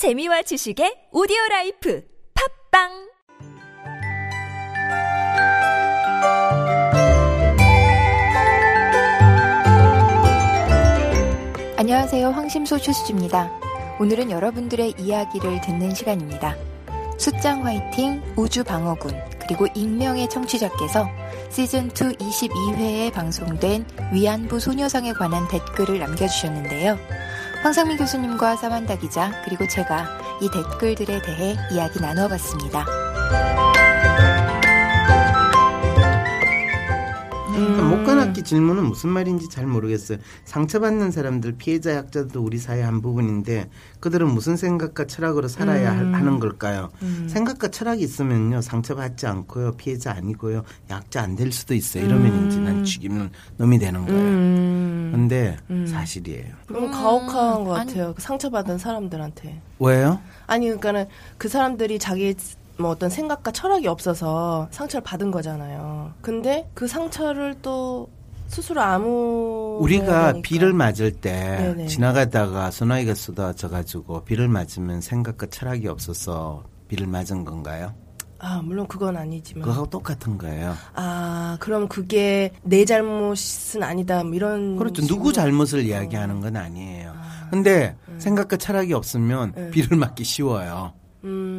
재미와 지식의 오디오 라이프 팟빵 안녕하세요. 황심소 최수지입니다. 오늘은 여러분들의 이야기를 듣는 시간입니다. 숫장 화이팅, 우주방어군, 그리고 익명의 청취자께서 시즌2 22회에 방송된 위안부 소녀상에 관한 댓글을 남겨주셨는데요. 황상민 교수님과 사만다 기자, 그리고 제가 이 댓글들에 대해 이야기 나누어 봤습니다. 그러니까 목관악기 질문은 무슨 말인지 잘 모르겠어요. 상처받는 사람들, 피해자 약자도 우리 사회 한 부분인데 그들은 무슨 생각과 철학으로 살아야 하- 하는 걸까요? 생각과 철학이 있으면요 상처받지 않고요 피해자 아니고요 약자 안 될 수도 있어요. 이러면 이제 난 죽이는 놈이 되는 거예요. 음. 근데 사실이에요. 너무 가혹한 것 아니. 같아요. 그 상처받은 사람들한테. 왜요? 아니, 그러니까는 그 사람들이 자기 뭐 어떤 생각과 철학이 없어서 상처를 받은 거잖아요. 근데 그 상처를 또 스스로 아무 우리가 비를 맞을 때 네네. 지나가다가 소나기가 쏟아져 가지고 비를 맞으면 생각과 철학이 없어서 비를 맞은 건가요? 아 물론 그건 아니지만 그거하고 똑같은 거예요. 아 그럼 그게 내 잘못은 아니다 뭐 이런 그렇죠. 식으로. 누구 잘못을 이야기하는 건 아니에요. 근데 생각과 철학이 없으면 네. 비를 맞기 쉬워요. 음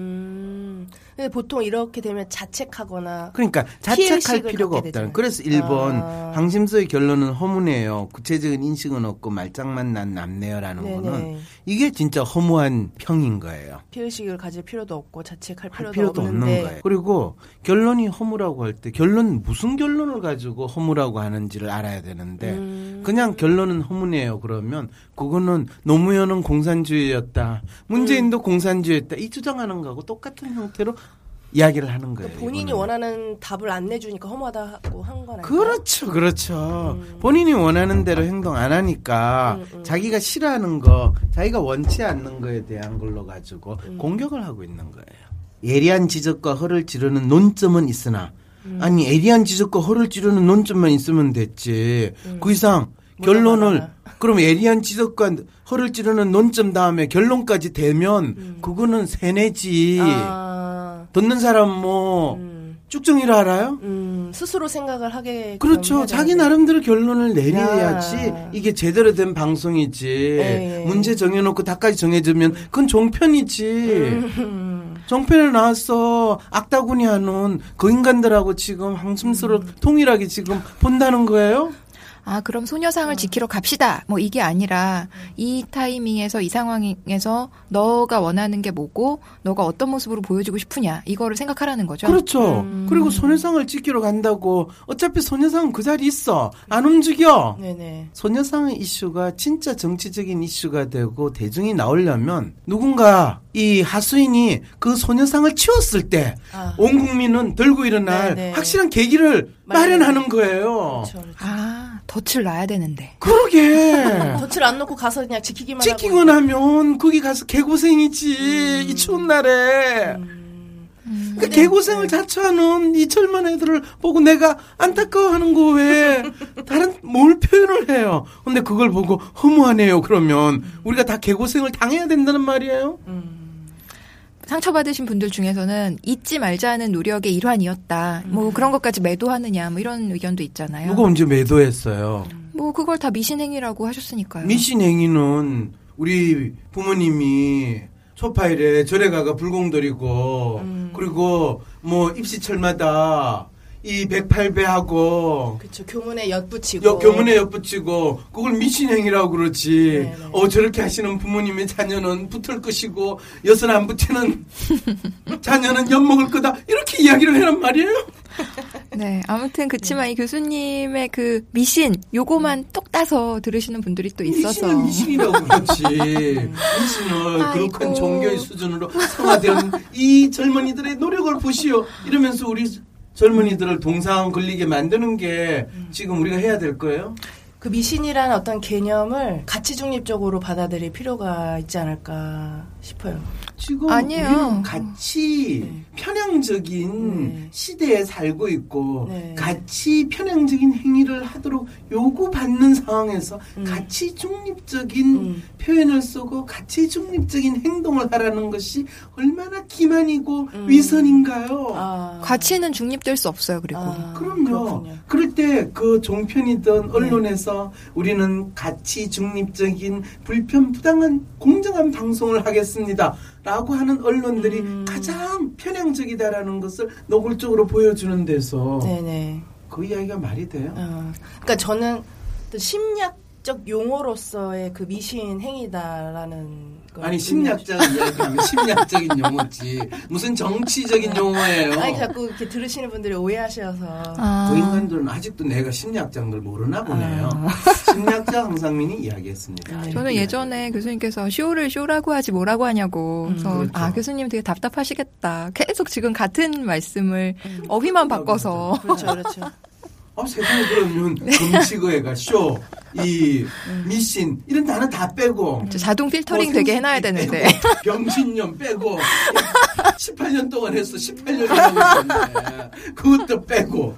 보통 이렇게 되면 자책하거나 그러니까 자책할 필요가 없다는. 그래서 일본 아. 황심소의 결론은 허무네요. 구체적인 인식은 없고 말장만 난 남네요라는 네네. 거는 이게 진짜 허무한 평인 거예요. 피해의식을 가질 필요도 없고 자책할 할 필요도, 필요도 없는 거예요. 그리고 결론이 허무라고 할 때 결론 무슨 결론을 가지고 허무라고 하는지를 알아야 되는데 음. 그냥 결론은 허무네요. 그러면 그거는 노무현은 공산주의였다. 문재인도 음. 공산주의였다. 이 주장하는 거하고 똑같은 형태로 이야기를 하는 거예요. 본인이 이거는. 원하는 답을 안 내주니까 허무하다고 한건 아니에요? 그렇죠, 그렇죠. 본인이 원하는 대로 행동 안 하니까 음, 음. 자기가 싫어하는 거, 자기가 원치 않는 거에 대한 걸로 가지고 음. 공격을 하고 있는 거예요. 예리한 지적과 허를 찌르는 논점은 있으나, 음. 아니 예리한 지적과 허를 찌르는 논점만 있으면 됐지. 그 이상 결론을. 그럼 예리한 지적과 허를 찌르는 논점 다음에 결론까지 되면 그거는 세뇌지. 음. 아, 듣는 사람 뭐 음, 쭉정이라 알아요? 음, 스스로 생각을 하게 그렇죠. 자기 나름대로 결론을 내려야지 야. 이게 제대로 된 방송이지. 예. 문제 정해놓고 다까지 정해주면 그건 종편이지. 음, 종편에 나와서 악다구니 하는 그 인간들하고 지금 황심스로 음. 통일하게 지금 본다는 거예요? 아, 그럼 소녀상을 지키러 갑시다. 뭐 이게 아니라 이 타이밍에서 이 상황에서 너가 원하는 게 뭐고 너가 어떤 모습으로 보여주고 싶으냐 이거를 생각하라는 거죠. 그렇죠. 음. 그리고 소녀상을 지키러 간다고 어차피 소녀상은 그 자리 있어. 안 움직여. 네네. 소녀상의 이슈가 진짜 정치적인 이슈가 되고 대중이 나오려면 누군가 이 하수인이 그 소녀상을 치웠을 때 아. 온 국민은 들고 일어날 네, 네. 확실한 계기를. 마련하는 거예요. 그렇죠. 그렇죠. 아, 덫을 놔야 되는데. 그러게. 덫을 안 놓고 가서 그냥 지키기만 하고 나면 거기 가서 개고생이지 이 추운 날에. 음, 그 개고생을 자처하는 이 젊은 애들을 보고 내가 안타까워하는 거 왜 다른 뭘 표현을 해요? 근데 그걸 보고 허무하네요 그러면. 우리가 다 개고생을 당해야 된다는 말이에요 상처받으신 분들 중에서는 잊지 말자는 노력의 일환이었다. 뭐 그런 것까지 매도하느냐 뭐 이런 의견도 있잖아요. 누가 언제 매도했어요 뭐 그걸 다 미신행위라고 하셨으니까요. 미신행위는 우리 부모님이 초파일에 절에 가가 불공 들이고 그리고 뭐 입시철마다 이 108배하고 그렇죠. 교문에 엿붙이고 여, 교문에 엿붙이고 그걸 미신행이라고 그러지. 네네. 어 저렇게 하시는 부모님의 자녀는 붙을 것이고 엿을 안 붙이는 자녀는 엿 먹을 거다. 이렇게 이야기를 해란 말이에요. 네, 아무튼 그치만 이 교수님의 그 미신 요거만 똑 따서 들으시는 분들이 또 있어서 미신은 미신이라고 그렇지. 미신을 아이고. 그렇게 종교의 수준으로 성화된 이 젊은이들의 노력을 보시오. 이러면서 우리 젊은이들을 동상 걸리게 만드는 게 지금 우리가 해야 될 거예요. 그 미신이라는 어떤 개념을 가치 중립적으로 받아들일 필요가 있지 않을까 싶어요. 지금 아니에요. 우리는 같이 네. 편향적인 네. 시대에 살고 있고 네. 같이 편향적인 행위를 하도록 요구받는 상황에서 음. 같이 중립적인 음. 표현을 쓰고 같이 중립적인 행동을 하라는 것이 얼마나 기만이고 음. 위선인가요? 아. 가치는 중립될 수 없어요. 그리고 아, 그럼요. 그렇군요. 그럴 때 그 종편이든 네. 언론에서 우리는 가치 중립적인 불편 부당한 공정한 방송을 하겠습니다. 라고 하는 언론들이 음. 가장 편향적이다라는 것을 노골적으로 보여주는 데서 네네. 그 이야기가 말이 돼요. 어, 그러니까 저는 또 심리학 적 용어로서의 그 미신 행위다라는 걸 아니. 심리학자가 이야기하면 심리학적인 용어지 무슨 정치적인 용어예요. 아니 자꾸 이렇게 들으시는 분들이 오해하셔서 아, 그 인간들은 아직도 내가 심리학자인 걸 모르나 보네요. 심리학자 황상민이 이야기했습니다. 네. 저는 예전에 교수님께서 쇼를 쇼라고 하지 뭐라고 하냐고. 음, 그래서 그렇죠. 아 교수님 되게 답답하시겠다. 계속 지금 같은 말씀을 음. 어휘만 바꿔서 그렇죠 그렇죠. 아, 세상에 그러면 금식어회가 쇼, 이 미신 이런 단어 다 빼고 자동 필터링 뭐 되게 해놔야 되는데. 병신년 빼고 18년 동안 했어 18년을 하고 있는데 그것도 빼고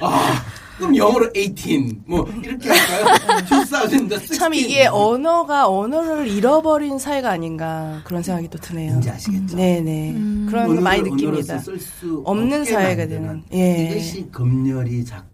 아 그럼 영어로 18 뭐 이렇게 할까요? 2016 참 이게 언어가 언어를 잃어버린 사회가 아닌가 그런 생각이 또 드네요. 뭔지 아시겠죠? 네네 음. 그런 거 많이 느낍니다. 없는 사회가 되는. 예. 이것이 검열이 작동.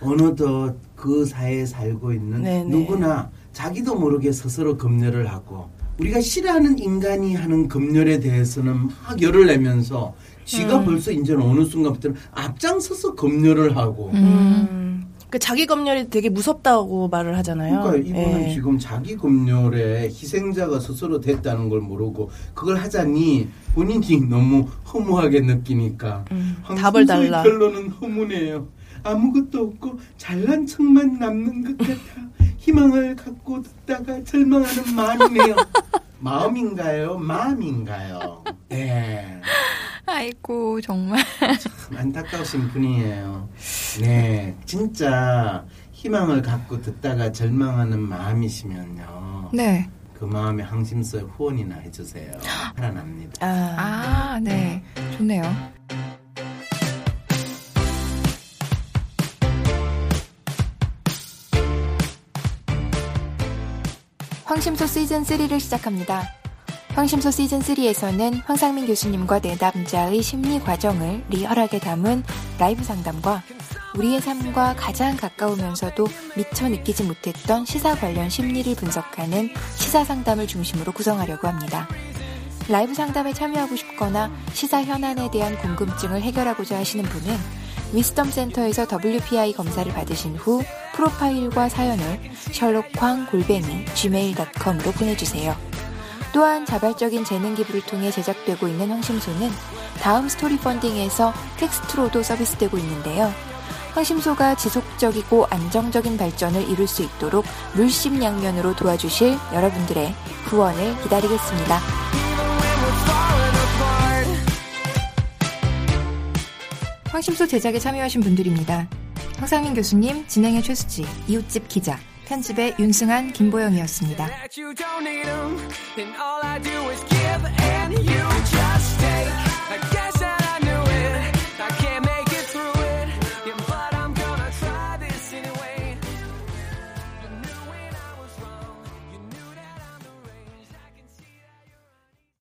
어느덧 그 사회에 살고 있는 네네. 누구나 자기도 모르게 스스로 검열을 하고 우리가 싫어하는 인간이 하는 검열에 대해서는 막 열을 내면서 지가 음. 벌써 이제는 어느 순간부터는 앞장서서 검열을 하고 음. 그 자기 검열이 되게 무섭다고 말을 하잖아요. 그러니까 이분은 예. 지금 자기 검열의 희생자가 스스로 됐다는 걸 모르고 그걸 하자니 본인이 너무 허무하게 느끼니까 음, 황 답을 달라. 결론은 허무네요. 아무것도 없고 잘난 척만 남는 것 같아 희망을 갖고 듣다가 절망하는 마음이네요. 마음인가요? 마음인가요? 네. 아이고 정말. 참 안타까우신 분이에요. 네, 진짜 희망을 갖고 듣다가 절망하는 마음이시면요. 네. 그 마음에 항심서에 후원이나 해주세요. 살아납니다. 아, 아, 네. 좋네요. 황심소 시즌3를 시작합니다. 황심소 시즌3에서는 황상민 교수님과 내 남자의 심리 과정을 리얼하게 담은 라이브 상담과 우리의 삶과 가장 가까우면서도 미처 느끼지 못했던 시사 관련 심리를 분석하는 시사 상담을 중심으로 구성하려고 합니다. 라이브 상담에 참여하고 싶거나 시사 현안에 대한 궁금증을 해결하고자 하시는 분은 위즈덤 센터에서 WPI 검사를 받으신 후 프로파일과 사연을 셜록황 골뱅이 gmail.com으로 보내주세요. 또한 자발적인 재능 기부를 통해 제작되고 있는 황심소는 다음 스토리 펀딩에서 텍스트로도 서비스되고 있는데요. 황심소가 지속적이고 안정적인 발전을 이룰 수 있도록 물심양면으로 도와주실 여러분들의 후원을 기다리겠습니다. 황심소 제작에 참여하신 분들입니다. 황상민 교수님, 진행의 최수지, 이웃집 기자, 편집의 윤승한, 김보영이었습니다.